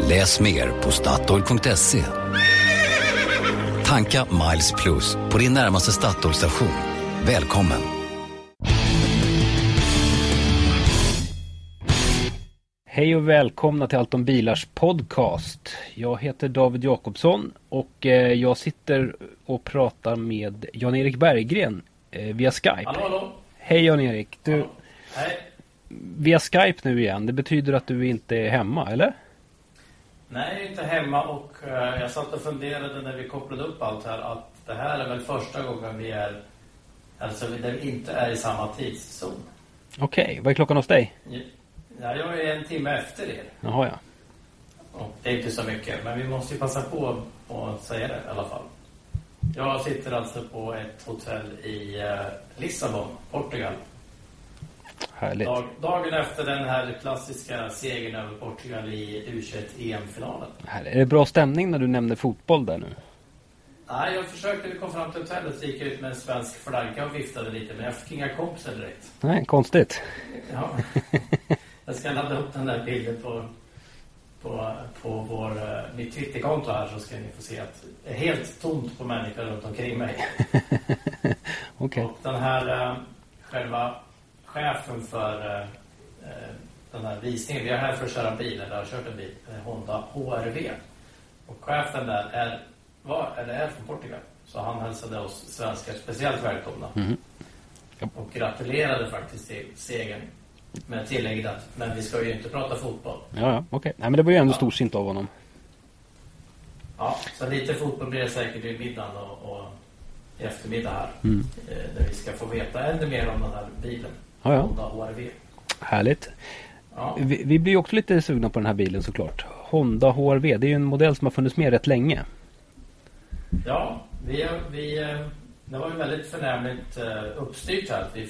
Läs mer på Statoil.se. Tanka Miles Plus på din närmaste Statoil-station. Välkommen! Hej och välkomna till Allt om bilars podcast. Jag heter David Jakobsson och eh, jag sitter och pratar med Jan-Erik Berggren eh, via Skype. Hallå, hallå. Hej Jan-Erik. Du, Hallå. Hej. via Skype nu igen. Det betyder att du inte är hemma, eller? Nej, inte hemma och eh, jag satt och funderade när vi kopplade upp allt här att det här är väl första gången vi är, alltså där vi inte är i samma tidszon. Okej, vad är klockan hos dig? Ja, jag är en timme efter er. Jaha ja. Och det är inte så mycket, men vi måste ju passa på att säga det i alla fall. Jag sitter alltså på ett hotell i eh, Lissabon, Portugal. Härligt. Dag, dagen efter den här klassiska segern över Portugal i U21 EM-finalen. Härligt. Är det bra stämning när du nämner fotboll där nu? Nej, jag försökte vi kom fram till hotellet så gick ut med en svensk flagga och viftade lite men jag fick inga kompisar direkt. Nej, konstigt. Ja. Jag ska ladda upp den där bilden på, på, på vår, eh, mitt Twitterkonto här så ska ni få se att det är helt tomt på människor runt omkring mig. Okej. Och den här eh, själva chefen för eh, eh, den här visningen, vi är här för att köra bil, eller har kört en bil, en Honda HRV. Och chefen där är, var, eller är från Portugal. Så han hälsade oss svenskar speciellt välkomna. Mhm. Och gratulerade faktiskt till segern. Med tillägget att, men vi ska ju inte prata fotboll. Ja, ja, okej. Nej, men det var ju ändå Ja. storsint av honom. Ja, så lite fotboll blir det säkert vid middagen och, och i eftermiddag här. Mm. Eh, där vi ska få veta ännu mer om den här bilen. Ja, ja. Honda HRV. Härligt. Ja. Vi, vi blir också lite sugna på den här bilen såklart. Honda HRV, det är ju en modell som har funnits med rätt länge. Ja, vi, vi, eh, det var ju väldigt förnämligt eh, uppstyrt här. Vi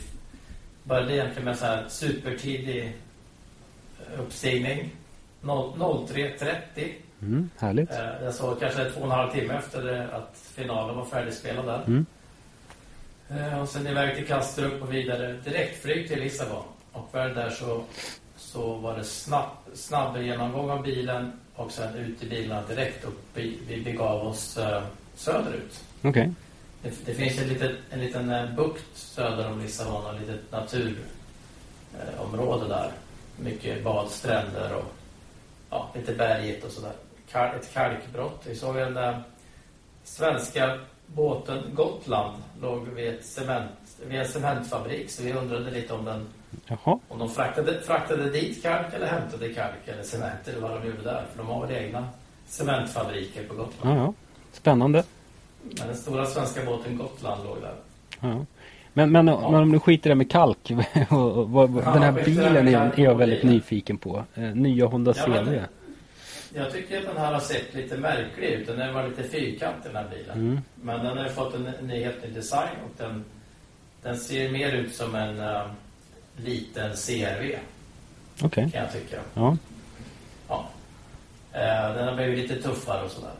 började egentligen med så här supertidig eh, uppstigning. 03.30. Mm, härligt. Jag såg kanske två och en halv timme efter att finalen var färdigspelad där. Mm. Eh, Och sen iväg till Kastrup och vidare direktflyg till Lissabon. Och väl där så, så var det snabb, snabb genomgång av bilen och sen ut i bilen direkt och vi, vi begav oss eh, söderut. Okej. Det, det finns en liten, en liten eh, bukt söder om Lissabon och ett litet naturområde område där. Mycket badstränder och ja, lite bergigt och sådär. Ett kalkbrott. Vi såg den eh, svenska båten Gotland låg vid, ett cement, vid en cementfabrik så vi undrade lite om den Jaha. om de fraktade, fraktade dit kalk eller hämtade kalk eller cement eller vad de gjorde där. För de har väl egna cementfabriker på Gotland. Ja, ja. Spännande. Men den stora svenska båten Gotland låg där. Ja. ja. Men, men, men om du skiter i det med kalk. och- och vad- Ja, den här bilen är, jag och väldigt nyfiken på. Eh, nya Honda Ja, CRV. Jag tycker att den här har sett lite märklig ut. Den var lite fyrkantig den här bilen. Mm. Men den har fått en, en helt ny design och den, den ser mer ut som en eh, liten CRV Okej. kan jag tycka. Ja. Ja. Eh, den har blivit lite tuffare och sådär.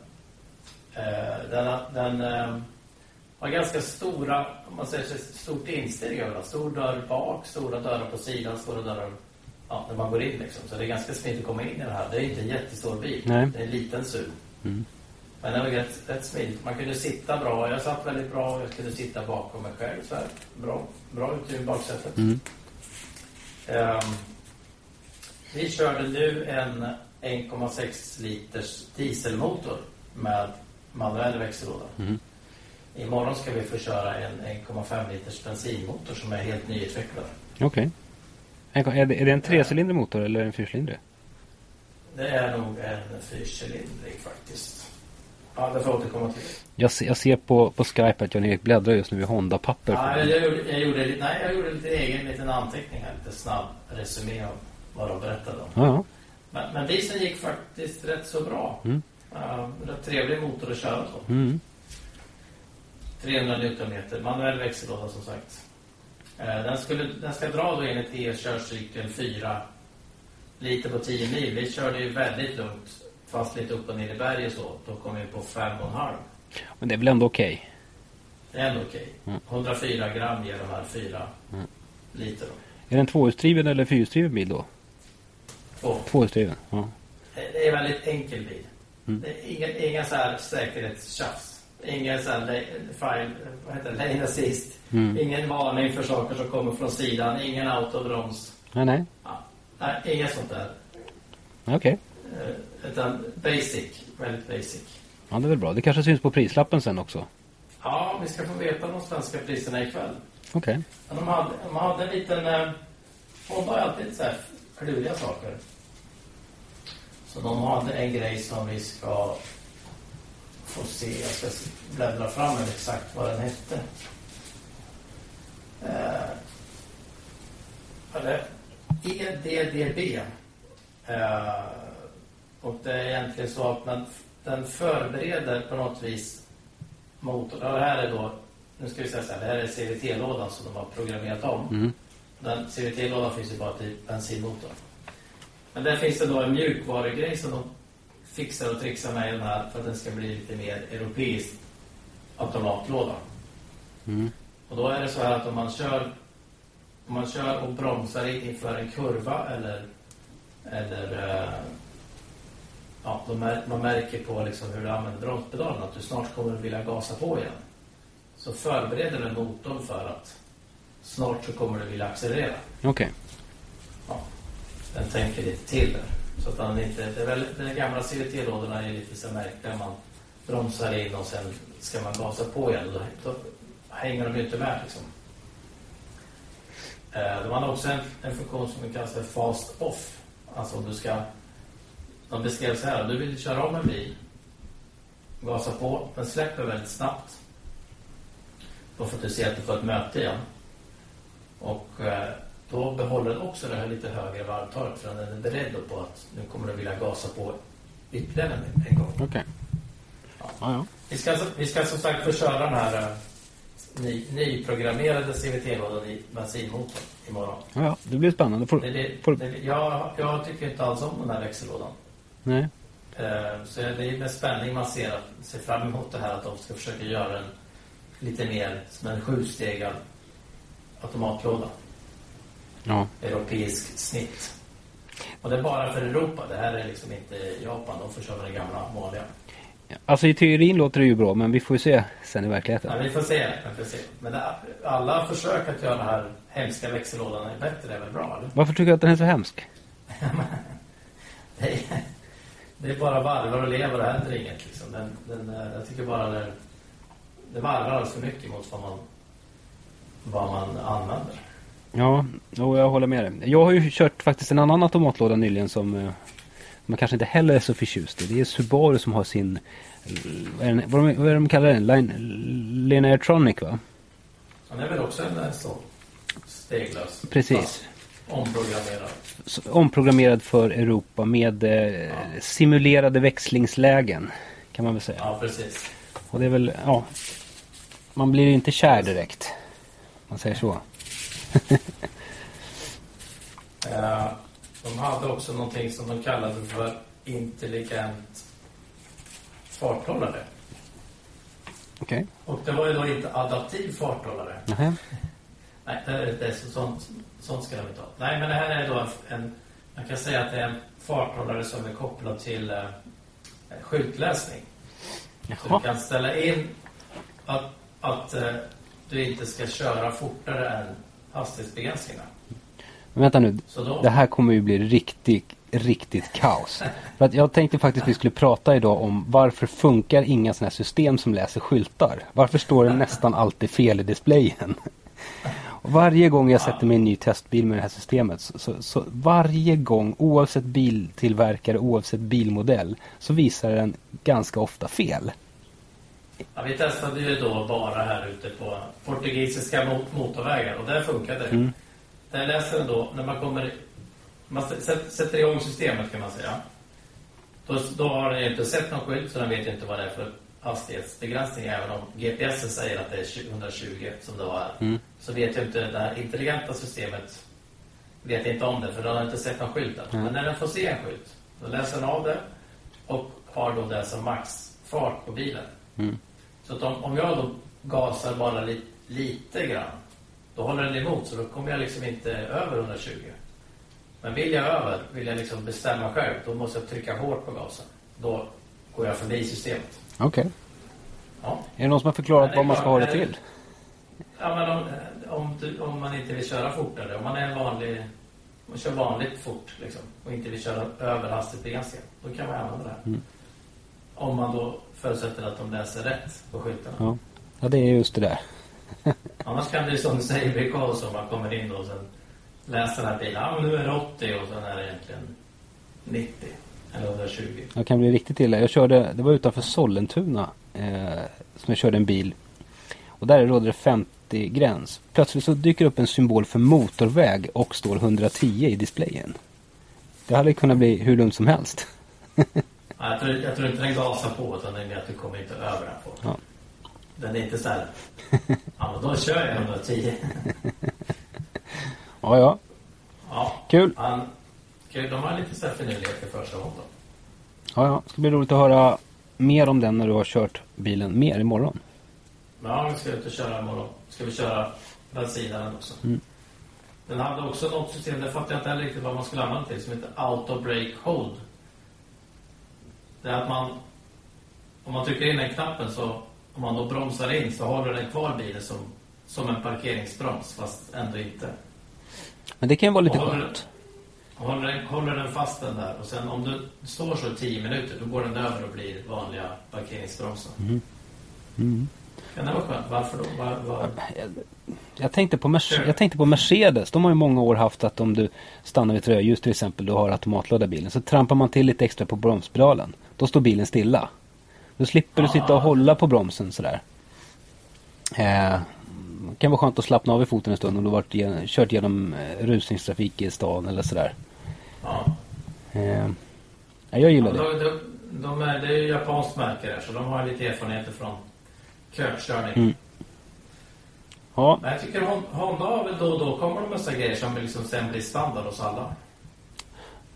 Eh, den den eh, har ganska stora, om man säger stort insteg över. Stor dörr bak, stora dörrar på sidan, stora dörrar ja, när man går in liksom. Så det är ganska smidigt att komma in i den här. Det är inte en jättestor bil. Nej. Det är en liten SUV. Mm. Men det var rätt, rätt smidigt. Man kunde sitta bra. Jag satt väldigt bra och jag kunde sitta bakom mig själv så här. Bra, bra ut i baksätet. Mm. Ehm, vi körde nu en 1,6 liters dieselmotor med manuell växellåda. Mm. Imorgon ska vi få köra en 1,5 liters bensinmotor som är helt nyutvecklad. Okej. Är det, är det en trecylindrig motor eller en fyrcylindrig? Det är nog en fyrcylindrig faktiskt. Ja, det får jag återkomma till. Jag, ser- jag ser på, på Skype att Jan-Erik bläddrar just nu i Honda-papper. Ja, jag, gjorde, jag, gjorde, nej, jag gjorde lite egen liten anteckning här. Lite snabb resumé av vad de berättade om. Ja. Men, men dieseln gick faktiskt rätt så bra. Mm. Uh, rätt trevlig motor att köra så. Mm. 300 Newtonmeter, manuell växellåda som sagt. Eh, Den, skulle, den ska dra då enligt e-körcykeln 4 liter på 10 mil. Vi körde ju väldigt lugnt, fast lite upp och ner i berg och så. Då kom vi på 5,5. Men det är väl ändå okej? Det är ändå okej. Mm. 104 gram ger de här 4 Mm. liter. Då. Är det en tvåhjulsdriven eller fyrhjulsdriven bil då? Två. Tvåhjulsdriven, ja. Det är en väldigt enkel bil. Mm. Det är inga, inga så här säkerhetstjafs. Ingen så här file, vad heter det, lane assist. Mm. Ingen varning för saker som kommer från sidan. Ingen autobroms. Nej, nej. Ja. Nej, inget sånt där. Okej. Eh, Utan basic. Väldigt basic. Ja, det är väl bra. Det kanske syns på prislappen sen också. Ja, vi ska få veta de svenska priserna ikväll. Okej. Men de hade, de hade en liten... Eh, Honda har alltid så här kluriga saker. Så de hade en grej som vi ska få se. Jag ska bläddra fram exakt vad den hette. Eh, eller EDDB. Eh, och det är egentligen så att man, den förbereder på något vis motorn. Ja, det här är då, nu ska vi säga så här, det här är CVT-lådan som de har programmerat om. Mm. Den CVT-lådan finns ju bara till bensinmotorn. Men där finns det då en mjukvarugrej som de fixar och trixar med den här för att den ska bli lite mer europeisk automatlåda. Mm. Och då är det så här att om man kör om man kör och bromsar in inför en kurva eller eller eh, ja, man märker på liksom hur du använder bromspedalen att du snart kommer att vilja gasa på igen. Så förbereder den motorn för att snart så kommer du vilja accelerera. Okej. Ja, den tänker lite till där. Så att han inte, det är väl, de gamla CVT-lådorna är lite så märkliga. Man bromsar in och sen ska man gasa på igen. Då, då hänger de ju inte med liksom. Eh, de hade också en, en funktion som kallas för fast off. Alltså om du ska... De beskrev så här, du vill köra om en bil. Gasa på, den släpper väldigt snabbt. Då får du se att du får ett möte igen. Och eh, då behåller den också det här lite högre varvtalet för den är beredd på att nu kommer du vilja gasa på ytterligare en, en gång. Okej. Ja. Ja, ja. Vi ska, vi ska som sagt köra den här eh, ny, nyprogrammerade CVT-lådan i bensinmotorn imorgon. Ja, ja. Det blir spännande. Får... Det, det, får... det, jag, jag tycker inte alls om den här växellådan. Nej. Eh, Så det är med spänning man ser, att, ser fram emot det här att de ska försöka göra den lite mer som en sjustegad automatlåda. Ja. Europeisk snitt. Och det är bara för Europa. Det här är liksom inte Japan. De får köra den gamla vanliga. Alltså i teorin låter det ju bra, men vi får ju se sen i verkligheten. Men vi får se. Vi får se. Men det, alla försök att göra den här hemska växellådan är bättre är väl bra? Eller? Varför tycker du att den är så hemsk? Det är, det är bara varvar och lever och det händer inget. Liksom. Den, den, jag tycker bara det, det varvar alldeles för mycket mot vad man, vad man använder. Ja, jo, jag håller med dig. Jag har ju kört faktiskt en annan automatlåda nyligen som eh, man kanske inte heller är så förtjust i. Det är Subaru som har sin, eh, vad är, den, vad, de, vad är de kallar den? Line, Lineartronic va? Han är väl också en eh, så steglös. Precis. Omprogrammerad. Omprogrammerad för Europa med eh, simulerade växlingslägen. Kan man väl säga. Ja, precis. Och det är väl, ja. Man blir inte kär direkt. Man säger så. Eh, De hade också någonting som de kallade för intelligent farthållare. Okej. Och det var ju då inte adaptiv farthållare. Nähä. Nej, det är, det är så, sånt, sånt ska de inte ha. Nej, men det här är då en. Man kan säga att det är en farthållare som är kopplad till eh, skyltläsning. Så Jaha. du kan ställa in att, att eh, du inte ska köra fortare än hastighetsbegränsningarna. Men vänta nu. Det här kommer ju bli riktigt, riktigt kaos. För att jag tänkte faktiskt att vi skulle prata idag om varför funkar inga sådana här system som läser skyltar? Varför står det nästan alltid fel i displayen? Och varje gång jag sätter mig i en ny testbil med det här systemet så, så, så varje gång oavsett biltillverkare, oavsett bilmodell så visar den ganska ofta fel. Ja, vi testade ju då bara här ute på portugisiska mot- motorvägar och där funkade det. Mm. Där läser den då, när man kommer... Man sätter igång systemet kan man säga. Då, då har den ju inte sett någon skylt så den vet ju inte vad det är för hastighetsbegränsning. Även om GPS säger att det är 120 som det var här. Mm. Så vet ju inte det här intelligenta systemet vet inte om det för den har inte sett någon skylt än. Mm. Men när den får se en skylt då läser den av det och har då det som maxfart på bilen. Mm. Så att om, om jag då gasar bara li, lite grann då håller den emot så då kommer jag liksom inte över 120. Men vill jag över, vill jag liksom bestämma själv, då måste jag trycka hårt på gasen. Då går jag förbi systemet. Okej. Ja. Är det någon som har förklarat vad man ska ha Det- till? Ja, men om, om, du, om man inte vill köra fortare, om man är en vanlig, man kör vanligt fort liksom, och inte vill köra över hastighetsbegränsningen, då kan man använda det här. Mm. Om man då förutsätter att de läser rätt på skyltarna. Ja. ja, det är just det där. Annars kan det ju som du säger bli kaos om man kommer in då och sen läser den här bilen, ja men nu är det 80 och sen är det egentligen 90 eller 120. Jag kan bli riktigt illa. Jag körde, det var utanför Sollentuna eh, som jag körde en bil. Och där råder det 50 gräns. Plötsligt så dyker upp en symbol för motorväg och står 110 i displayen. Det hade kunnat bli hur lugnt som helst. Ja, jag, tror, jag tror inte den gasar på utan det är att du kommer inte över den på. Ja. Den är inte så här, ja men då kör jag 110. Ja, ja. Ja, Kul. han, kul. De har lite så här finurligheter för sig också. Ja, ja. Det ska bli roligt att höra mer om den när du har kört bilen mer imorgon. Men ja, vi ska ut och köra imorgon. Ska vi köra bensinaren också. Mm. Den hade också något system, det fattar jag inte heller riktigt vad man skulle använda till, som heter Auto Brake Hold. Det är att man, om man trycker in den knappen så, om man då bromsar in så håller den kvar bilen som, som en parkeringsbroms, fast ändå inte. Men det kan ju vara lite skönt. Håller den, håller den fast den där och sen om du står så 10 minuter då går den över och blir vanliga parkeringsbromsar. Mm. Kan det vara skönt? Varför då? Var, var... Jag, jag, tänkte på Merce- jag tänkte på Mercedes. De har ju många år haft att om du stannar vid ett rödljus till exempel. Du har automatlåda bilen. Så trampar man till lite extra på bromspedalen. Då står bilen stilla. Då slipper du sitta och hålla på bromsen sådär. Eh, det kan vara skönt att slappna av i foten en stund om du varit igen, kört genom eh, rusningstrafik i stan eller sådär. Ja. Eh, ja, jag gillar Ja, det. de, de, de är, det är ju japanskt märke där så de har lite erfarenheter från köpkörning. Mm. Ja, Men jag tycker Hon- Honda har väl då och då kommer de med sådana grejer som liksom sen blir standard hos alla.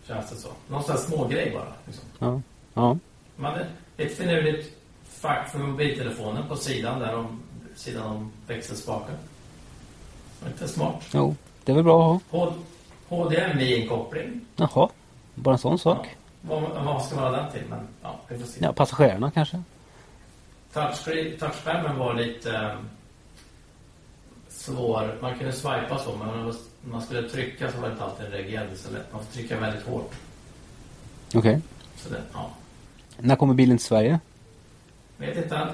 Känns det så. Någon sån här små grej bara. Liksom. ja, ja. Man är ett finurligt fack för mobiltelefonen på sidan där om, sidan om växelspaken. Inte smart. Jo, det är väl bra att ha. HDMI-inkoppling. Jaha, bara en sån sak. Vad, vad ska man ha den till? Men ja, vi får se. Ja, passagerarna kanske. Touchskärmen var lite eh, svår. Man kunde swipa så, men om man skulle trycka så var det inte alltid reagerade så lätt. Man får trycka väldigt hårt. Okej. Så det, ja. När kommer bilen till Sverige? Vet inte än.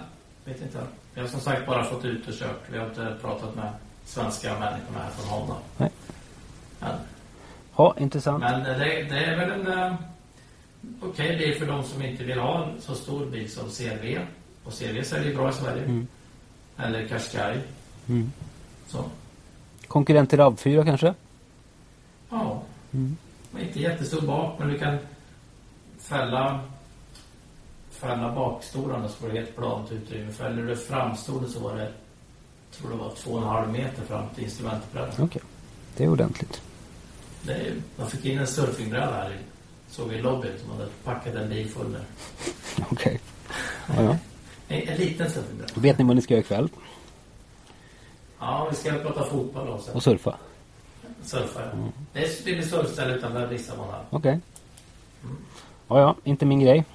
Vet inte än. Jag har som sagt bara fått ut och kört. Vi har inte pratat med svenska människorna här från Honda. Nej. Men, Ja, intressant. men det, det är väl en eh, okej bil för de som inte vill ha en så stor bil som CRV. Och CRV säljer bra i Sverige. Mm. Eller Qashqai. Mm. Så. Konkurrent till RAV4 kanske? Ja. Mm. Inte jättestor bak, men du kan fälla fälla bakstolarna så får du helt plant utrymme. Fäller du framstolen så var det, tror det var två och en halv meter fram till instrumentbrädan. Okej. Det är ordentligt. Det är, man fick in en surfingbräda här såg vi i lobbyn som hade packat en bil full med. Okej. Ja, ja. En, en liten surfingbräda. Då vet ni vad ni ska göra ikväll. Ja, vi ska prata fotboll sen. Och surfa. Surfa, ja. Det är ett surfställe utanför Lissabon här. Okej. Ja, ja. Inte min grej.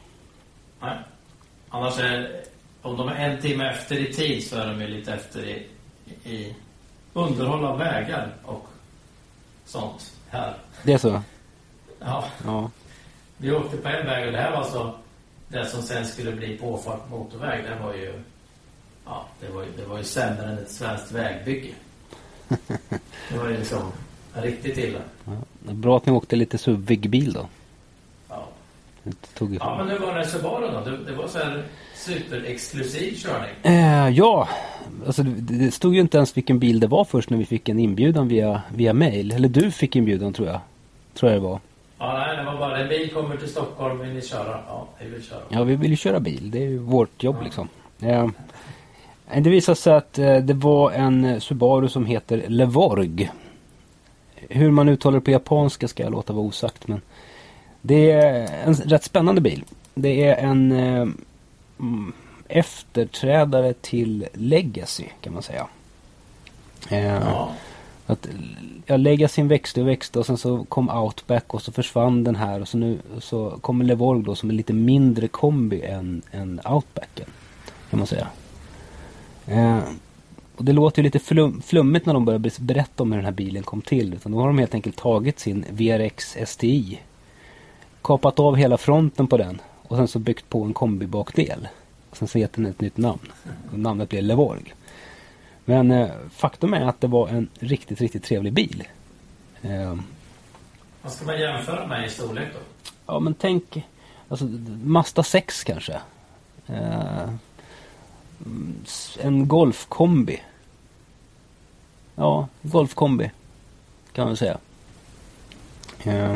Nej. Annars är om de är en timme efter i tid så är de ju lite efter i, i underhåll av vägar och sånt här. Det är så? Ja, Ja. vi åkte på en väg och det här var alltså det som sen skulle bli påfart motorväg. Det var ju ja, det var ju, det var ju sämre än ett svenskt vägbygge. Det var ju liksom riktigt illa. ja. Bra att ni åkte lite SUV-bil då. Ja. Det tog ja, men hur var det Subaru då? Det, det var så här superexklusiv körning. Eh, ja, alltså det, det stod ju inte ens vilken bil det var först när vi fick en inbjudan via, via mail. Eller du fick inbjudan tror jag. Tror jag det var. Ja, nej, det var bara en bil kommer till Stockholm, vill ni köra? Ja, vi vill köra. Ja, vi vill ju köra bil. Det är ju vårt jobb liksom. Eh, det visade sig att eh, det var en Subaru som heter Levorg. Hur man uttalar det på japanska ska jag låta vara osagt. Men det är en rätt spännande bil. Det är en eh, mm, efterträdare till Legacy kan man säga. Eh, Ja att, ja, Legacyn växte och växte och sen så kom Outback och så försvann den här och så nu så kommer Levorg då som en lite mindre kombi än, än Outbacken. Kan man säga. Eh, och det låter ju lite flum, flummigt när de börjar berätta om hur den här bilen kom till. Utan då har de helt enkelt tagit sin VRX STI. Kapat av hela fronten på den och sen så byggt på en kombibakdel. Och sen så gett den ett nytt namn. Och namnet blev Levorg. Men eh, faktum är att det var en riktigt, riktigt trevlig bil. Eh, Vad ska man jämföra med i storlek då? ja men tänk, alltså Mazda 6 kanske. Eh, en golfkombi. Ja, golfkombi. Kan man säga. Eh,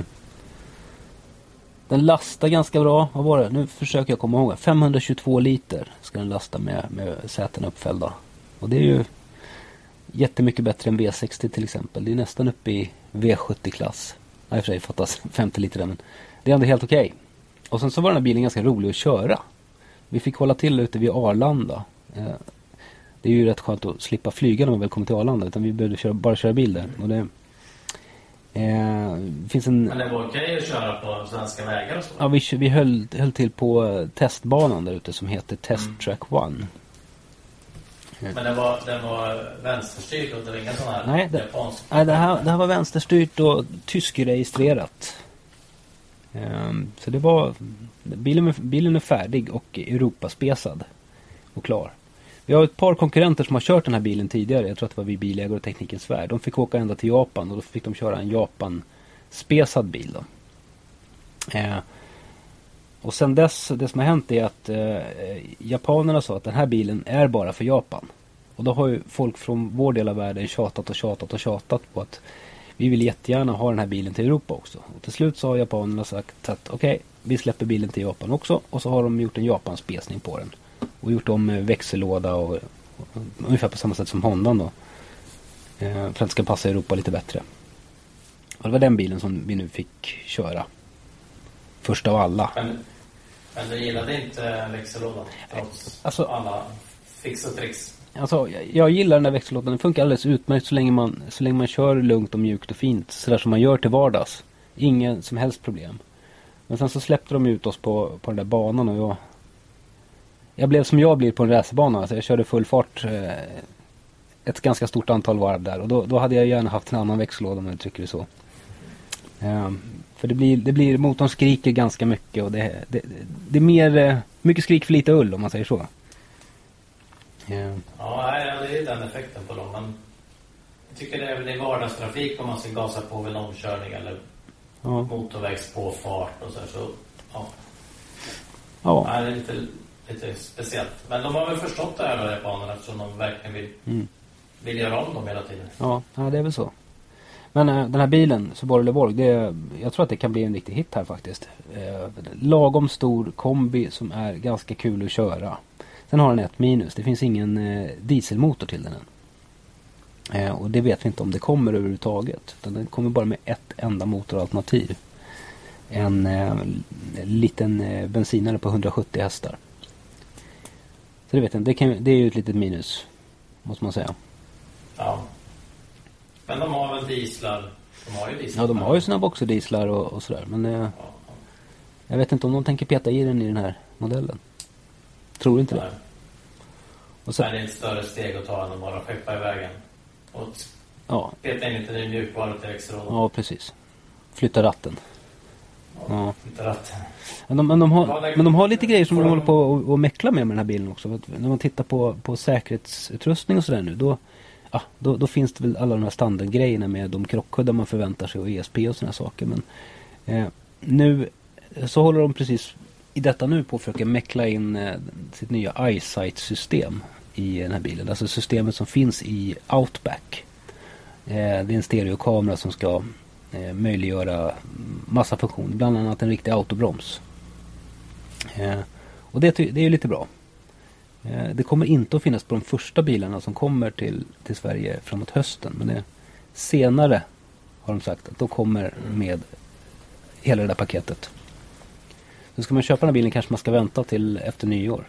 den lastar ganska bra. Vad var det? Nu försöker jag komma ihåg. 522 liter ska den lasta med, med sätena uppfällda. Och det är ju jättemycket bättre än V60 till exempel. Det är nästan uppe i V70-klass. Nej, i och för sig fattas 50 liter där, men det är ändå helt okej. Och sen så var den här bilen ganska rolig att köra. Vi fick hålla till ute vid Arlanda. Eh, Det är ju rätt skönt att slippa flyga när man väl kommer till Arlanda. Utan vi behövde köra, bara köra bil där. Och det, eh, finns en... Men det var okej att köra på svenska vägar och så? Ja, vi, vi höll, höll till på eh, testbanan där ute som heter Test Track One. Men den var, den var vänsterstyrd och det var ingen sån här Nej, det- japansk? Nej, det här, det här var vänsterstyrt och tyskregistrerat. Ehm, så det var... Bilen, är- bilen är färdig och Europaspesad. Och klar. Vi har ett par konkurrenter som har kört den här bilen tidigare. Jag tror att det var vid Bilägare och Teknikens Värld. De fick åka ända till Japan och då fick de köra en Japan-spesad bil. Då. Eh, och sen dess, det som har hänt är att eh, japanerna sa att den här bilen är bara för Japan. Och då har ju folk från vår del av världen tjatat och tjatat och tjatat på att vi vill jättegärna ha den här bilen till Europa också. Och till slut så har japanerna sagt att okej, vi släpper bilen till Japan också. Och så har de gjort en Japanspesning på den. Och gjort om eh, växellåda och, och ungefär på samma sätt som Hondan då. Eh, för att det ska passa Europa lite bättre. Och det var den bilen som vi nu fick köra. Först av alla men du gillade inte växellådan? Trots Alltså- alla fix och tricks? Alltså, jag, jag gillar den där växellådan. Den funkar alldeles utmärkt så länge man, så länge man kör lugnt och mjukt och fint. Sådär som man gör till vardags. Ingen som helst problem. Men sen så släppte de ut oss på, på den där banan och jag... Jag blev som jag blir på en racerbana. Alltså jag körde full fart eh, ett ganska stort antal varv där. Och då, då hade jag gärna haft en annan växellåda om man uttrycker det så. Ehm, för det blir, det blir, motorn skriker ganska mycket och det, det, det är mer, eh, mycket skrik för lite ull om man säger så. Ehm, Ja, ja, det är den effekten på dem. Men jag tycker det är väl i vardagstrafik om man ska gasa på vid en omkörning eller ja. motorvägspåfart och så, här, så ja. Ja. Nej, det är lite, lite speciellt. Men de har väl förstått det här med japanerna eftersom de verkligen vill, Mm. vill göra om dem hela tiden. Ja, ja, det är väl så. Men äh, den här bilen, Subaru Levorg, det, jag tror att det kan bli en riktig hit här faktiskt. Eh, lagom stor kombi som är ganska kul att köra. Sen har den ett minus. Det finns ingen eh, dieselmotor till den än. Eh, och det vet vi inte om det kommer överhuvudtaget. Utan den kommer bara med ett enda motoralternativ. En eh, liten eh, bensinare på 170 hästar. Så det vet jag inte. Det, kan, det är ju ett litet minus. Måste man säga. Ja. Men de har väl dieslar? De har ju dieslar. Ja, de har ju sina Boxer-dieslar och, och sådär. Men eh, Ja, jag vet inte om de tänker peta i den i den här modellen. Tror inte ja. det. Nej. Och så, Men det är ett större steg att ta än att bara skeppa iväg en. Och ja, peta in lite ny mjukvara till extralådan. ja, precis. Flytta ratten. Ja. Men de, men, de har, men de har lite grejer som de håller på och meckla med med den här bilen också. För att när man tittar på, på säkerhetsutrustning och sådär nu. Då, ja, då, då finns det väl alla de här standardgrejerna med de krockkuddar man förväntar sig och ESP och sådana saker. Men eh, nu så håller de precis i detta nu på att försöka meckla in eh, sitt nya EyeSight-system i den här bilen. Alltså systemet som finns i Outback. Eh, det är en stereokamera som ska eh, möjliggöra massa funktioner. Bland annat en riktig autobroms. Eh, och det, det är ju lite bra. Eh, det kommer inte att finnas på de första bilarna som kommer till, till Sverige framåt hösten. Men det, senare har de sagt att de kommer med hela det där paketet. Så ska man köpa den här bilen kanske man ska vänta till efter nyår.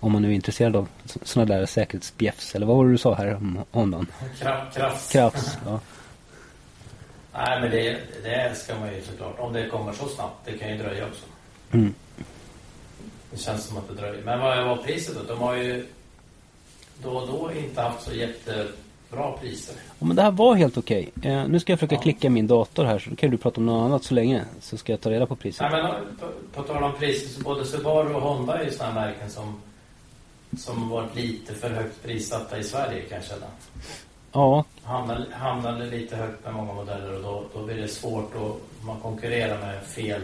Om man nu är intresserad av sådana där säkerhetsbjäfs. Eller vad var det du sa här om? Kraft, kraft. Krafts. Ja. Nej, men det, det älskar man ju såklart. Om det kommer så snabbt. Det kan ju dröja också. Mm. Det känns som att det dröjer. Men vad var priset då? De har ju då och då inte haft så jättebra priser. Ja, men det här var helt okej. Eh, nu ska jag försöka Ja. klicka min dator här så kan du prata om något annat så länge. Så ska jag ta reda på priset. Nej, men på, på tal om priser så både Subaru och Honda är ju sådana märken som som varit lite för högt prissatta i Sverige kan jag känna. Ja, Hamnar, hamnar lite högt med många modeller och då, då blir det svårt att man konkurrerar med fel,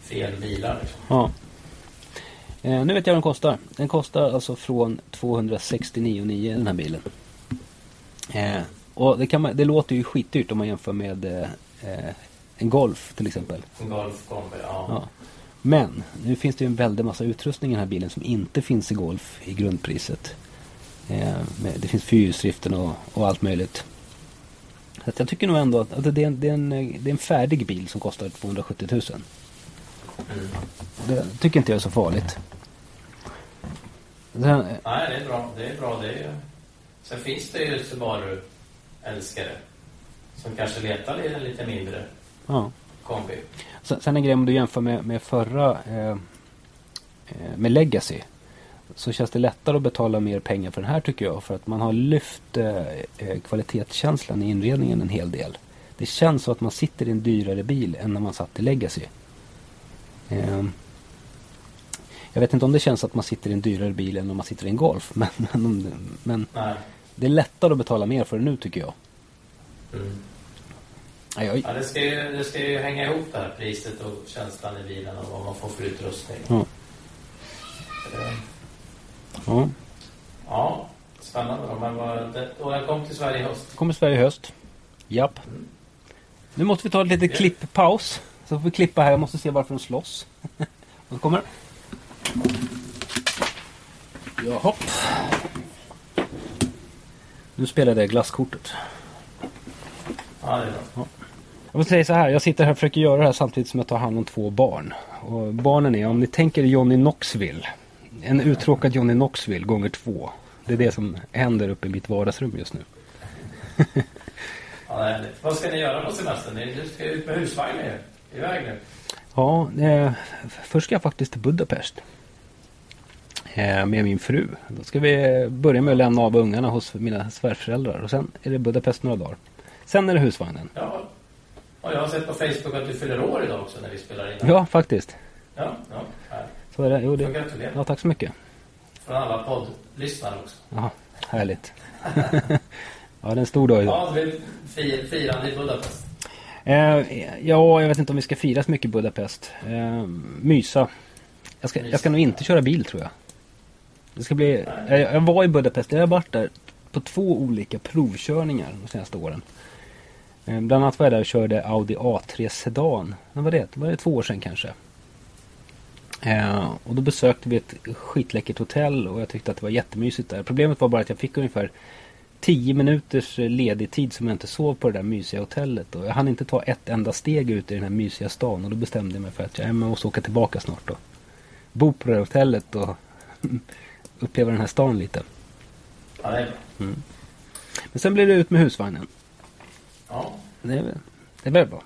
fel bilar. Liksom. ja. Eh, nu vet jag vad den kostar. Den kostar alltså från 269,9 den här bilen. Eh, och det, man, det låter ju skitdyrt om man jämför med eh, eh, en Golf till exempel. En Golf kombi, ja. Ja. Men nu finns det ju en väldig massa utrustning i den här bilen som inte finns i Golf i grundpriset. Eh, det finns fyrhjulsdriften och, och allt möjligt. Så jag tycker nog ändå att, att det, är en, det, är en, det är en färdig bil som kostar 270 000. Mm. Det tycker inte jag är så farligt. Eh, Nej, det är bra. Det är bra. Det är... Sen finns det ju Subaru-älskare som kanske letar i en lite mindre ja. kombi. Sen, sen en grej om du jämför med, med förra eh, eh, med Legacy. Så känns det lättare att betala mer pengar för den här tycker jag. För att man har lyft eh, eh, kvalitetskänslan i inredningen en hel del. Det känns som att man sitter i en dyrare bil än när man satt i Legacy. Eh, jag vet inte om det känns att man sitter i en dyrare bil än om man sitter i en Golf. Men, men, men det är lättare att betala mer för det nu tycker jag. Mm. Jag Ja, det, ska ju, det ska ju hänga ihop det här priset och känslan i bilen och vad man får för utrustning. Ja. Ja. Ja, spännande. då. Men vad, det, och den kom till Sverige i höst. Kommer Sverige i höst. Japp. Nu måste vi ta Ja. klipppaus. Så får vi klippa här. Jag måste se varför de slåss. Och så kommer Jaha. Nu spelade jag glasskortet. Ja, det är bra. Jag vill säga så här. Jag sitter här och försöker göra det här samtidigt som jag tar hand om två barn. Och barnen är, om ni tänker Johnny Knoxville. En uttråkad Johnny Knoxville gånger två. Det är det som händer uppe i mitt vardagsrum just nu. Ja, härligt. Vad ska ni göra på semestern? Ni ska ut med husvagnen ju. Iväg nu. Ja, eh, först ska jag faktiskt till Budapest. Eh, med min fru. Då ska vi börja med att lämna av ungarna hos mina svärföräldrar. Och sen är det Budapest några dagar. Sen är det husvagnen. Ja. Och jag har sett på Facebook att du fyller år idag också när vi spelar in. Ja, faktiskt. Ja, ja. härligt. Så är det. Jo, det. gratulera. Ja, tack så mycket. Från alla poddlyssnare också. Ja, härligt. ja, det är en stor dag idag. Ja, det blir fir, firande i Budapest. Eh, ja, jag vet inte om vi ska fira så mycket i Budapest. Eh, mysa. Jag ska, jag ska nog inte köra bil tror jag. Det ska bli... Jag, var i Budapest. Jag har varit där på två olika provkörningar de senaste åren. Ehm, bland annat var jag där och körde Audi A3 Sedan. När var det? Det Var det två år sedan kanske? Ehm, och då besökte vi ett skitläckert hotell och jag tyckte att det var jättemysigt där. Problemet var bara att jag fick ungefär 10 minuters eh, ledig tid som jag inte sov på det där mysiga hotellet. Och jag hann inte ta ett enda steg ut i den här mysiga stan. Och då bestämde jag mig för att jag måste åka tillbaka snart och bo på det här hotellet och mm, uppleva den här stan lite. Ja, det är bra. Men sen blev det ut med husvagnen. Ja. Det är, det är väl bra.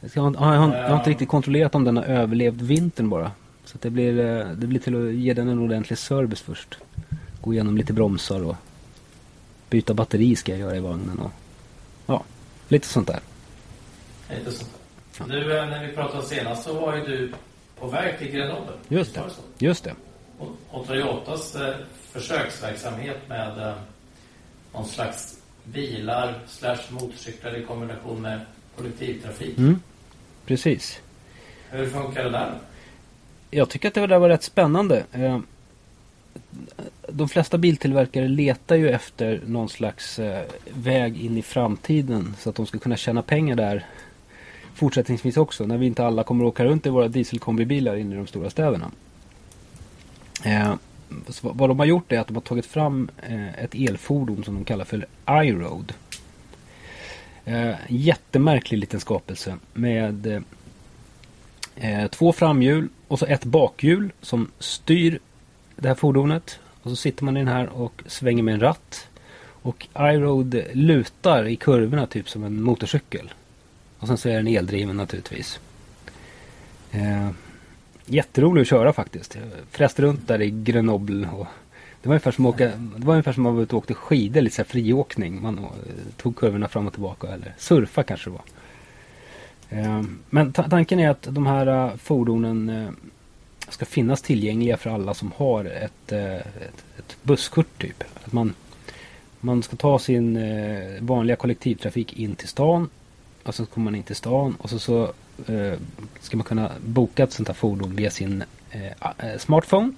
Jag, ska, jag, har, jag har inte riktigt kontrollerat om den har överlevt vintern bara. Så det, blir, eh, det blir till att ge den en ordentlig service först. Gå igenom lite bromsar och byta batteri ska jag göra i vagnen. Och, ja, lite sånt där. Lite sånt där. Du, eh, när vi pratade senast så var ju du på väg till Grenoble. Just det. Just det. Och, och Toyotas eh, försöksverksamhet med eh, någon slags bilar slash motorcyklar i kombination med kollektivtrafik. Mm. Precis. Hur funkar det där? Jag tycker att det där var rätt spännande. Eh, de flesta biltillverkare letar ju efter någon slags väg in i framtiden så att de ska kunna tjäna pengar där fortsättningsvis också när vi inte alla kommer åka runt i våra dieselkombibilar inne i de stora städerna. Eh, vad de har gjort är att de har tagit fram eh, ett elfordon som de kallar för iRoad. Eh, jättemärklig liten skapelse med eh, eh, två framhjul och så ett bakhjul som styr det här fordonet. Och så sitter man i den här och svänger med en ratt. Och iRoad lutar i kurvorna typ som en motorcykel. Och sen så är den eldriven naturligtvis. Eh, Jätterolig att köra faktiskt. Jag fräste runt där i Grenoble. Och det var ungefär som att åka, det var ungefär som att man var åkte skidor, lite så här friåkning. Man eh, tog kurvorna fram och tillbaka eller surfa kanske det var. Ehm, men tanken är att de här eh, fordonen eh, ska finnas tillgängliga för alla som har ett, ett, ett busskort typ. Att man, man ska ta sin vanliga kollektivtrafik in till stan och så kommer man in till stan och så, så Eh, ska man kunna boka ett sånt här fordon via sin eh, eh, smartphone.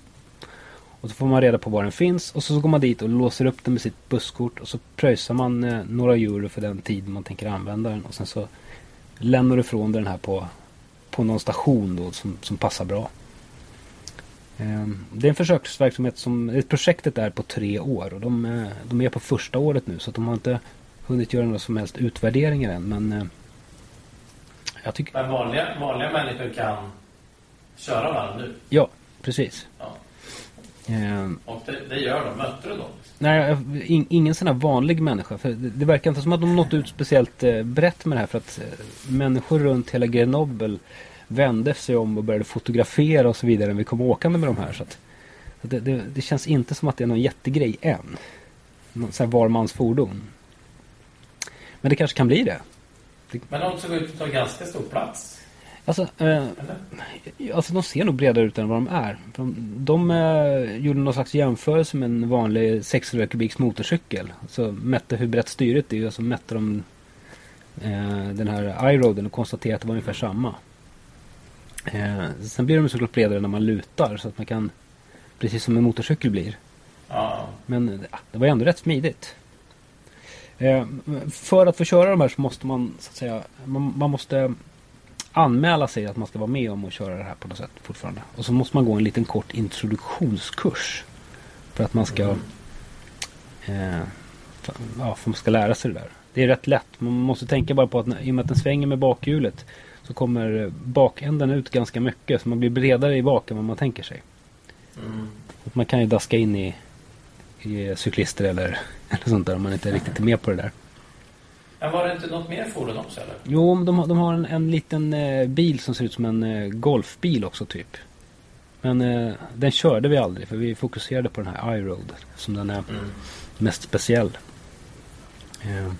Och så får man reda på var den finns och så går man dit och låser upp den med sitt busskort och så pröjsar man eh, några euro för den tid man tänker använda den och sen så lämnar du ifrån den här på, på någon station då som, som passar bra. Eh, det är en försöksverksamhet som, projektet är på tre år och de, eh, de är på första året nu så att de har inte hunnit göra några som helst utvärderingar än. Men eh, jag tycker... Men vanliga, vanliga människor kan köra varv nu? Ja, precis. Ja. Eh, och det, det, gör de? Mötte du dem? Nej, in, ingen sån här vanlig människa. För det, det, verkar inte som att de nått ut speciellt eh, brett med det här. För att eh, människor runt hela Grenoble vände sig om och började fotografera och så vidare när vi kom åkande med de här. Så att, det, det, det, känns inte som att det är någon jättegrej än. Någon sån här varmans fordon. Men det kanske kan bli det. Men de såg ut att ta ganska stor plats. Alltså, eh, alltså de ser nog bredare ut än vad de är. De, de eh, gjorde någon slags jämförelse med en vanlig 600 kubiks motorcykel. Så mätte hur brett styret är och så mätte de eh, den här iRoaden och konstaterade att det var ungefär samma. Eh, sen blir de såklart bredare när man lutar så att man kan Precis som en motorcykel blir. Ja. Men det var ändå rätt smidigt. Eh, för att få köra de här så måste man så att säga man, man, måste anmäla sig att man ska vara med om att köra det här på något sätt fortfarande. Och så måste man gå en liten kort introduktionskurs. För att man ska eh, för, ja, för man ska lära sig det där. Det är rätt lätt. Man måste tänka bara på att i och med att den svänger med bakhjulet så kommer bakänden ut ganska mycket. Så man blir bredare i bak än vad man tänker sig. Mm. Man kan ju daska in i cyklister eller, eller sånt där om man inte är riktigt med på det där. Men var det inte något mer fordon också eller? Jo, de, de har en, en liten eh, bil som ser ut som en eh, golfbil också typ. Men eh, den körde vi aldrig för vi fokuserade på den här iRoad som den är mm. mest speciell. Eh,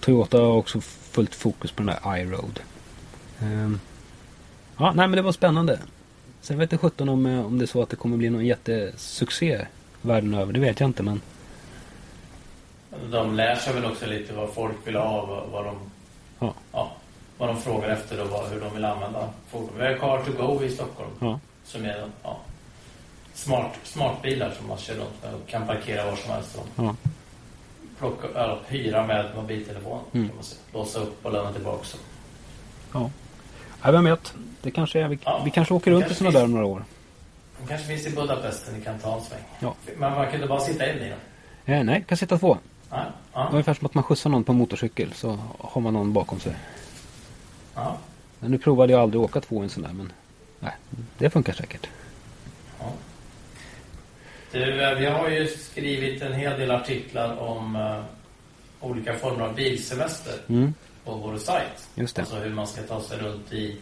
Toyota har också fullt fokus på den här iRoad. Eh, ja, nej men det var spännande. Sen vet jag sjutton om, eh, om det är så att det kommer bli någon jättesuccé världen över. Det vet jag inte men. De lär sig väl också lite vad folk vill ha. Vad, vad de, ja. Ja, vad de frågar efter och vad, hur de vill använda fordon. Vi har Car to Go i Stockholm. Ja. Som är ja, smart, smartbilar som man kör runt med och kan parkera var som helst. Ja. Plocka, eller, hyra med mobiltelefon. Mm. Kan man säga. Låsa upp och lämna tillbaka. Ja. ja, vem vet. Det kanske är, vi, Ja, vi kanske åker runt i sådana där om några år. De kanske finns i Budapest ni kan ta en sväng. Ja. Men man kunde bara sitta in i den. Eh, nej, kan sitta två. Ja. Ja. Ungefär som att man skjutsar någon på motorcykel så har man någon bakom sig. ja. Men nu provade jag aldrig åka två i en sån där men nej, det funkar säkert. Ja. Du, eh, vi har ju skrivit en hel del artiklar om uh, olika former av bilsemester Mm, på vår sajt. just det. Alltså hur man ska ta sig runt i,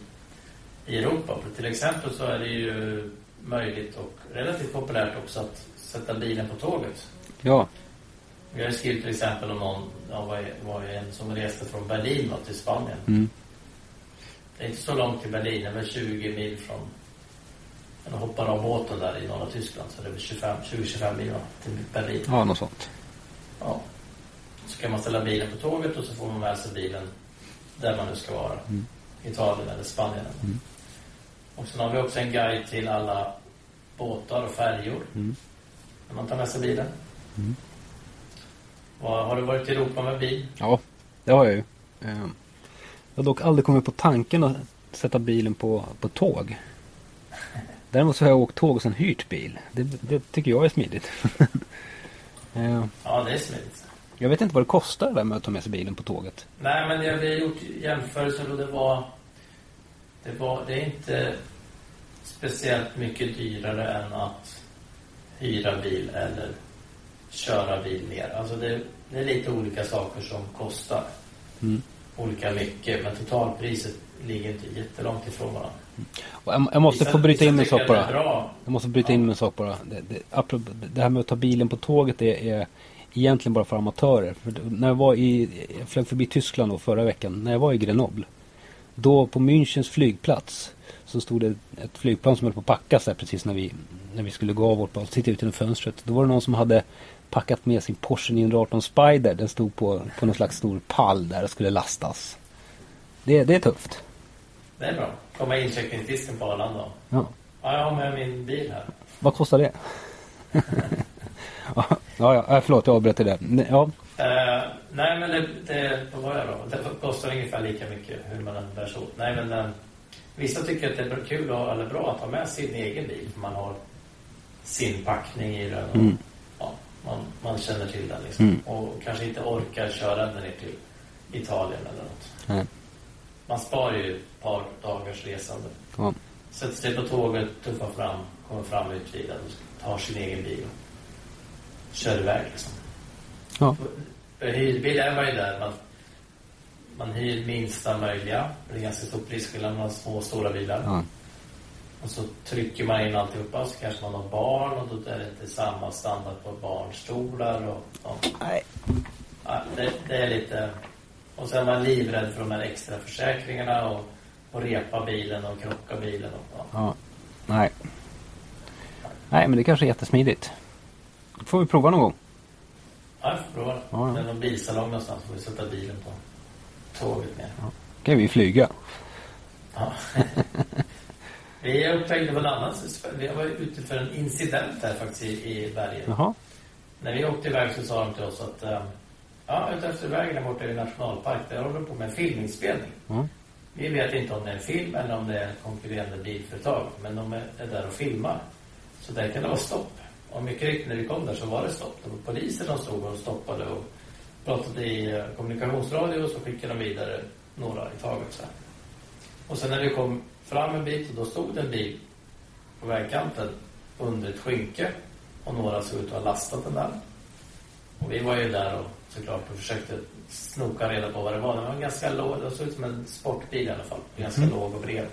i Europa. För till exempel så är det ju möjligt och relativt populärt också att sätta bilen på tåget. Ja, Vi har skrivit till exempel om någon, ja, var, var en som reste från Berlin då, till Spanien. mm, Det är inte så långt till Berlin, det är väl 20 mil från... Eller hoppar av båten där i norra Tyskland så det är väl 25, 20-25 mil va, till Berlin. ja något sånt. Ja. Så kan man ställa bilen på tåget och så får man med sig bilen där man nu ska vara. Mm. Italien eller Spanien. Mm. Och sen har vi också en guide till alla båtar och färjor. Mm. när man tar med sig bilen. Mm. Vad- Har du varit i Europa med bil? Ja, det har jag ju. Eh, Jag har dock aldrig kommit på tanken att sätta bilen på, på tåg. Däremot så har jag åkt tåg och sen hyrt bil. Det, det tycker jag är smidigt. Eh, Ja, det är smidigt. Jag vet inte vad det kostar det där med att ta med sig bilen på tåget. Nej, men vi har gjort jämförelser och det var... Det, var, det är inte speciellt mycket dyrare än att hyra bil eller köra bil mer. Alltså det, det är lite olika saker som kostar Mm. olika mycket, men totalpriset ligger inte jättelångt ifrån varandra. Jag, jag måste Vissa- få bryta in en sak är bara. Jag måste bryta in en sak bara. Det, det, apropå, det här med att ta bilen på tåget det är egentligen bara för amatörer. För när jag var i, jag flög förbi Tyskland då förra veckan. När jag var i Grenoble. Då på Münchens flygplats så stod det ett flygplan som höll på att packas där precis när vi, när vi skulle gå av vårt plan. Titta ut genom fönstret. Då var det någon som hade packat med sin Porsche 918 Spider. Den stod på, på någon slags stor pall där och skulle lastas. Det, det är tufft. Det är bra. Komma incheckningsdisken på Arlanda. Ja. Ja, jag har med min bil här. Vad kostar det? ja, ja, ja, förlåt jag avbröt det där. Ja, Eh, nej, men det, det, vad var jag då? Det kostar ungefär lika mycket hur man än bär sig åt. Nej, men eh, vissa tycker att det är kul och, eller bra att ha med sin egen bil. För man har sin packning i den. Och, Mm. ja, man, man känner till den liksom. Mm. Och kanske inte orkar köra den ner till Italien eller något. nej, Man sparar ju ett par dagars resande. ja, Sätter sig på tåget, tuffar fram, kommer fram utvilad och tar sin egen bil kör iväg liksom. ja, För hyrbil är man ju där. Man, man hyr minsta möjliga. Det är ganska stor prisskillnad mellan små och stora bilar. ja, Och så trycker man in alltihopa. Så kanske man har barn och då är det inte samma standard på barnstolar. Och, ja. nej, Ja, det, det är lite... Och så är man livrädd för de här extra försäkringarna och, och repa bilen och krocka bilen. Och, ja. ja, nej. Nej, men det kanske är jättesmidigt. Får vi prova någon gång. Ja, jag får prova det. Ja, ja. Det är någon bilsalong någonstans. Får vi sätta bilen på tåget ner. kan vi flyga. Ja. vi upptäckte på en annan Vi var ute för en incident här faktiskt i, i bergen. Jaha, När vi åkte iväg så sa de till oss att eh, ja, ute efter vägen där borta i nationalpark, där håller de på med en filminspelning. ja, Vi vet inte om det är en film eller om det är konkurrerande bilföretag, men de är, är där och filmar. Så där kan det vara stopp. Och mycket riktigt när vi kom där så var det stopp. Det var poliser som stod och stoppade och pratade i eh, kommunikationsradio och så skickade de vidare några i taget. Så. Och sen när vi kom fram en bit och då stod det en bil på vägkanten under ett skynke och några såg ut att ha lastat den där. Och vi var ju där och såklart och försökte snoka reda på vad det var. Den var ganska låg, det såg ut som en sportbil i alla fall. Ganska låg och bred.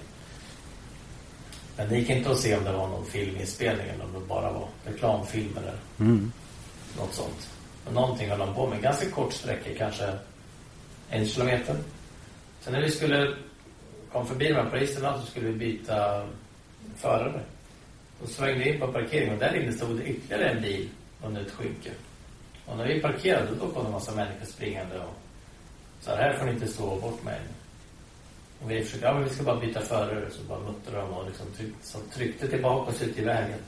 Men det gick inte att se om det var någon filminspelning eller om det bara var reklamfilm eller mm, något sånt. Men någonting höll de på med. Ganska kort sträcka, kanske en kilometer. Sen när vi skulle kom förbi de här poliserna så skulle vi byta förare. Då svängde vi in på parkeringen och där inne stod det ytterligare en bil under ett skynke. Och när vi parkerade då kom det en massa människor springande och så här, här får ni inte stå bort med. Och vi försökte, ja men vi ska bara byta förare. Så bara muttrade de och liksom tryck, så tryckte tillbaka oss ut i vägen.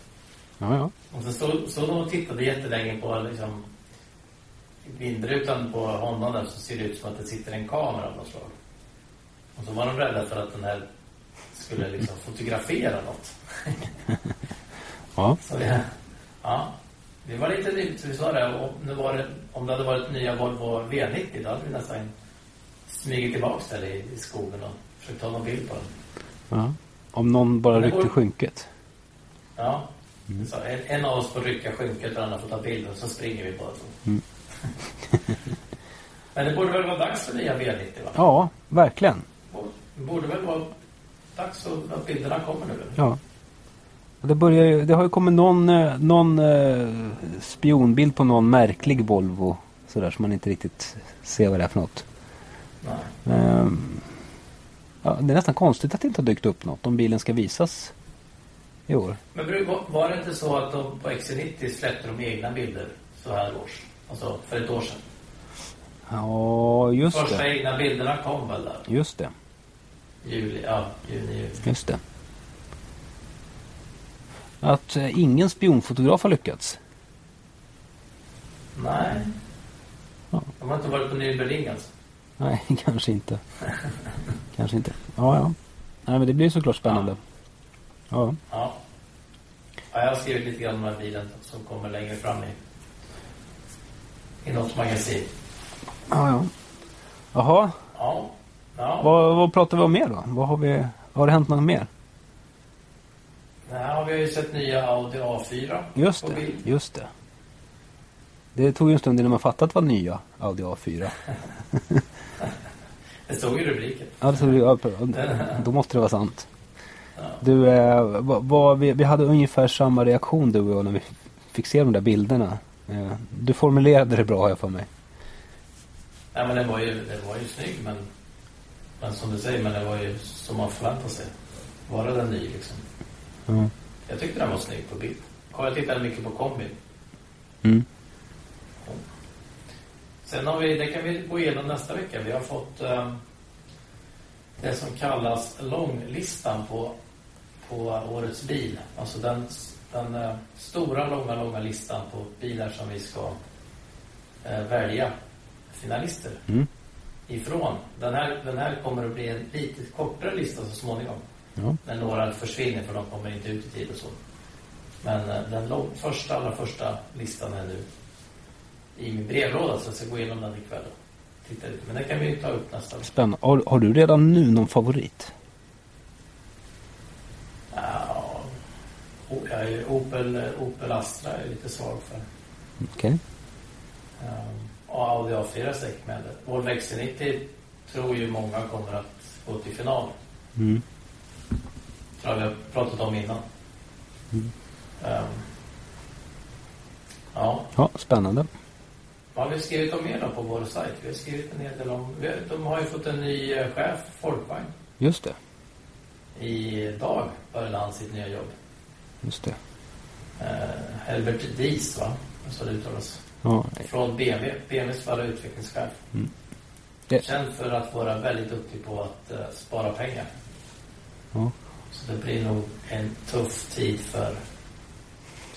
ja, ja, Och så stod, stod de och tittade jättelänge på liksom vindrutan på honom där så ser det ut som att det sitter en kamera av något slag. Och så var de rädda för att den här skulle liksom fotografera något. ja, Så vi, ja, vi var lite nytt, vi sa det. Om det, var, det- om det hade varit nya Volvo V90 då hade vi nästan smugit tillbaks där i, i skogen och försökt ta någon bild på den. ja. Om någon bara ryckte går- skynket. Ja. Så en, en av oss får rycka skynket och den andra får ta bilden så springer vi båda två. Mm. Men det borde väl vara dags för nya V90 va? Ja, verkligen. Det borde väl vara dags att att bilderna kommer nu? eller? Ja. Det, börjar, ju- det har ju kommit någon, eh, någon eh, spionbild på någon märklig Volvo. Sådär som man inte riktigt ser vad det är för något. Ehm, ja, det är nästan konstigt att det inte har dykt upp något om bilen ska visas i år. Men var- det inte så att de på XC90 släppte de egna bilder så här års? Alltså för ett år sedan? Ja, just Första det. egna bilderna kom väl där? Just det. Juli, ja, juni, juli. Just det. Att eh, ingen spionfotograf har lyckats. Nej. Ja. De har inte varit på Nürburgring alltså? Nej, kanske inte. kanske inte. Ja, ja. Nej, men det blir såklart spännande. Ja. Ja. ja. Jag har skrivit lite grann om den här bilen som kommer längre fram i, i något magasin. Ja, ja. Jaha, Ja. ja. vad, vad pratar vi om mer då? Vad har, vi, har det hänt något mer? Ja, vi har ju sett nya Audi A4 Just det, bild. just det. Det tog ju en stund innan man fattade att det var nya Audi A4. Det stod i rubriken. Ja, ja, då måste det vara sant. Ja. Du, eh, vad, vad, vi, vi hade ungefär samma reaktion du och jag när vi fick se de där bilderna. Eh, du formulerade det bra har jag för mig. Nej, men den var ju, den var ju snygg, men, men som du säger, men det var ju som man förväntar sig. Var den ny liksom? Ja. Jag tyckte den var snygg på bild. Jag tittade mycket på kombin. Mm. Sen har vi, det kan vi gå igenom nästa vecka. Vi har fått eh, det som kallas långlistan på, på årets bil. Alltså den, den eh, stora, långa, långa listan på bilar som vi ska eh, välja finalister Mm. ifrån. Den här, den här kommer att bli en lite kortare lista så småningom. Ja. När några försvinner för de kommer inte ut i tid och så. Men eh, den lång, första, allra första listan är nu i min brevlåda så jag ska gå igenom den ikväll och titta lite. Men det kan vi ju ta upp nästa vecka. Spännande. Har, har du redan nu någon favorit? Ja, jag är Opel, Opel Astra är lite svag för. Okej. Um, och Audi A4 är säkert. Volvo XC90 tror ju många kommer att gå till final. Mm. tror jag vi har pratat om innan. Mm. Ehm, ja, Ja, spännande. Vad har vi skrivit om mer då på vår sajt? Vi har skrivit en hel del om... De har ju fått en ny eh, chef, Folkvagn. Just det. Idag började han sitt nya jobb. Just det. Uh, Herbert Dies, va? Så det uttalas. Ja, Från BMW. BMWs förra utvecklingschef. Mm. Det- Känd för att vara väldigt duktig på att eh, spara pengar. Ja. Så det blir nog en tuff tid för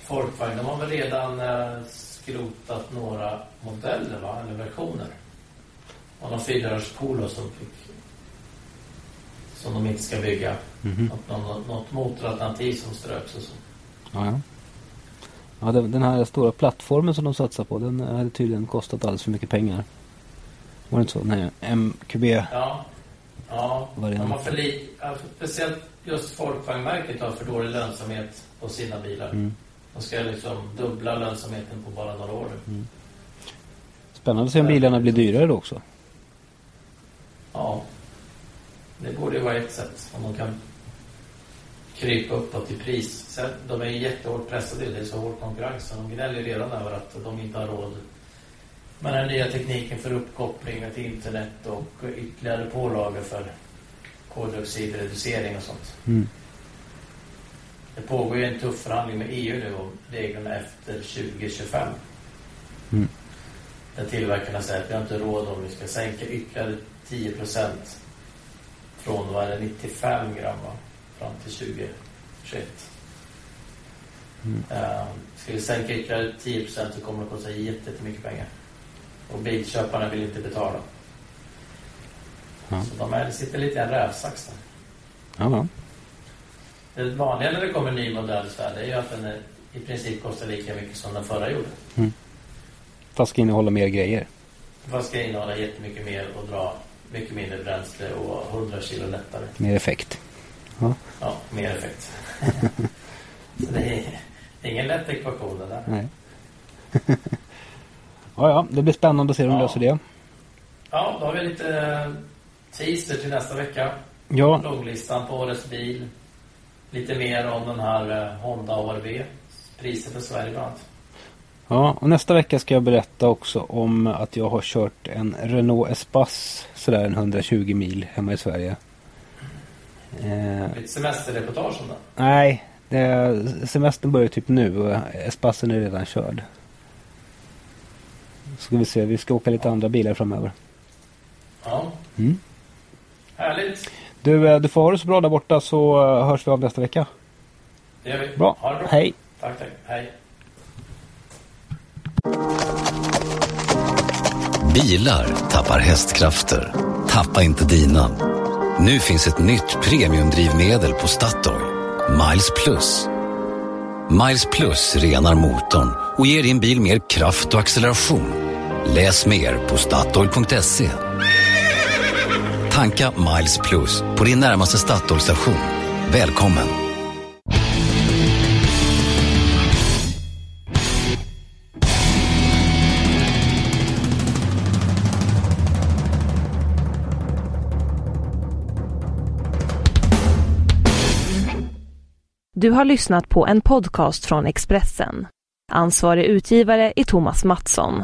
Folkvagn. De har väl redan eh, skrotat några modeller, va? Eller versioner. Och någon fyrdörrars Polo som fick som de inte ska bygga. Mhm. Något, något, något motoralternativ som ströks och så. Ja, ja. ja den, den här stora plattformen som de satsar på den hade tydligen kostat alldeles för mycket pengar. Var det inte så? Nej, MQB. Ja, ja Variant. de har för li- speciellt just Folkvagnmärket har för dålig lönsamhet på sina bilar. Mm. De ska liksom dubbla lönsamheten på bara några år nu. Spännande att se om bilarna blir dyrare då också. Ja, det borde ju vara ett sätt om de kan krypa uppåt i pris. Sen, de är ju jättehårt pressade, det är så hård konkurrens. Så de gnäller redan över att de inte har råd med den nya tekniken för uppkoppling till internet och ytterligare pålagor för koldioxidreducering och sånt. Mm. Det pågår ju en tuff förhandling med EU nu om reglerna efter 2025. Mm. Där tillverkarna säger att vi har inte råd om vi ska sänka ytterligare 10 procent från vad är det, 95 gram va? fram till 2021. Mm. Uh, ska vi sänka ytterligare 10 procent så kommer det kosta jätte- jättemycket pengar. Och bilköparna vill inte betala. Ja. Så de är, sitter lite i en rävsax där. Ja. Det vanliga när det kommer en ny modell här, det är ju att den är, i princip kostar lika mycket som den förra gjorde. Fast ska innehålla mer grejer. Fast ska innehålla jättemycket mer och dra mycket mindre bränsle och 100 kilo lättare. Mer effekt. Ja, mer effekt. så det är ingen lätt ekvation det där. Nej. ja, ja. Det blir spännande att se hur de Ja. löser det. Ja, då har vi lite eh, teaser till nästa vecka. Ja, Långlistan på årets bil. Lite mer om den här eh, Honda ORV. Priset för Sverige bland annat. Ja, och nästa vecka ska jag berätta också om att jag har kört en Renault Espace sådär en 120 mil hemma i Sverige. Eh, Lite semesterreportage om den. nej, det, semestern börjar typ nu och Espacen är redan körd. Ska vi se, vi ska åka lite andra bilar framöver. Ja, Mm. härligt. Du, eh, du får ha det så bra där borta så eh, hörs vi av nästa vecka. Det gör vi. Bra, Ha det bra. hej! Tack, tack. Hej. Bilar tappar hästkrafter. Tappa inte dina. Nu finns ett nytt premiumdrivmedel på Statoil. Miles Plus. Miles Plus renar motorn och ger din bil mer kraft och acceleration. Läs mer på Statoil.se. Tanka Miles Plus på din närmaste Statoil-station. Välkommen! Du har lyssnat på en podcast från Expressen. Ansvarig utgivare är Thomas Mattsson.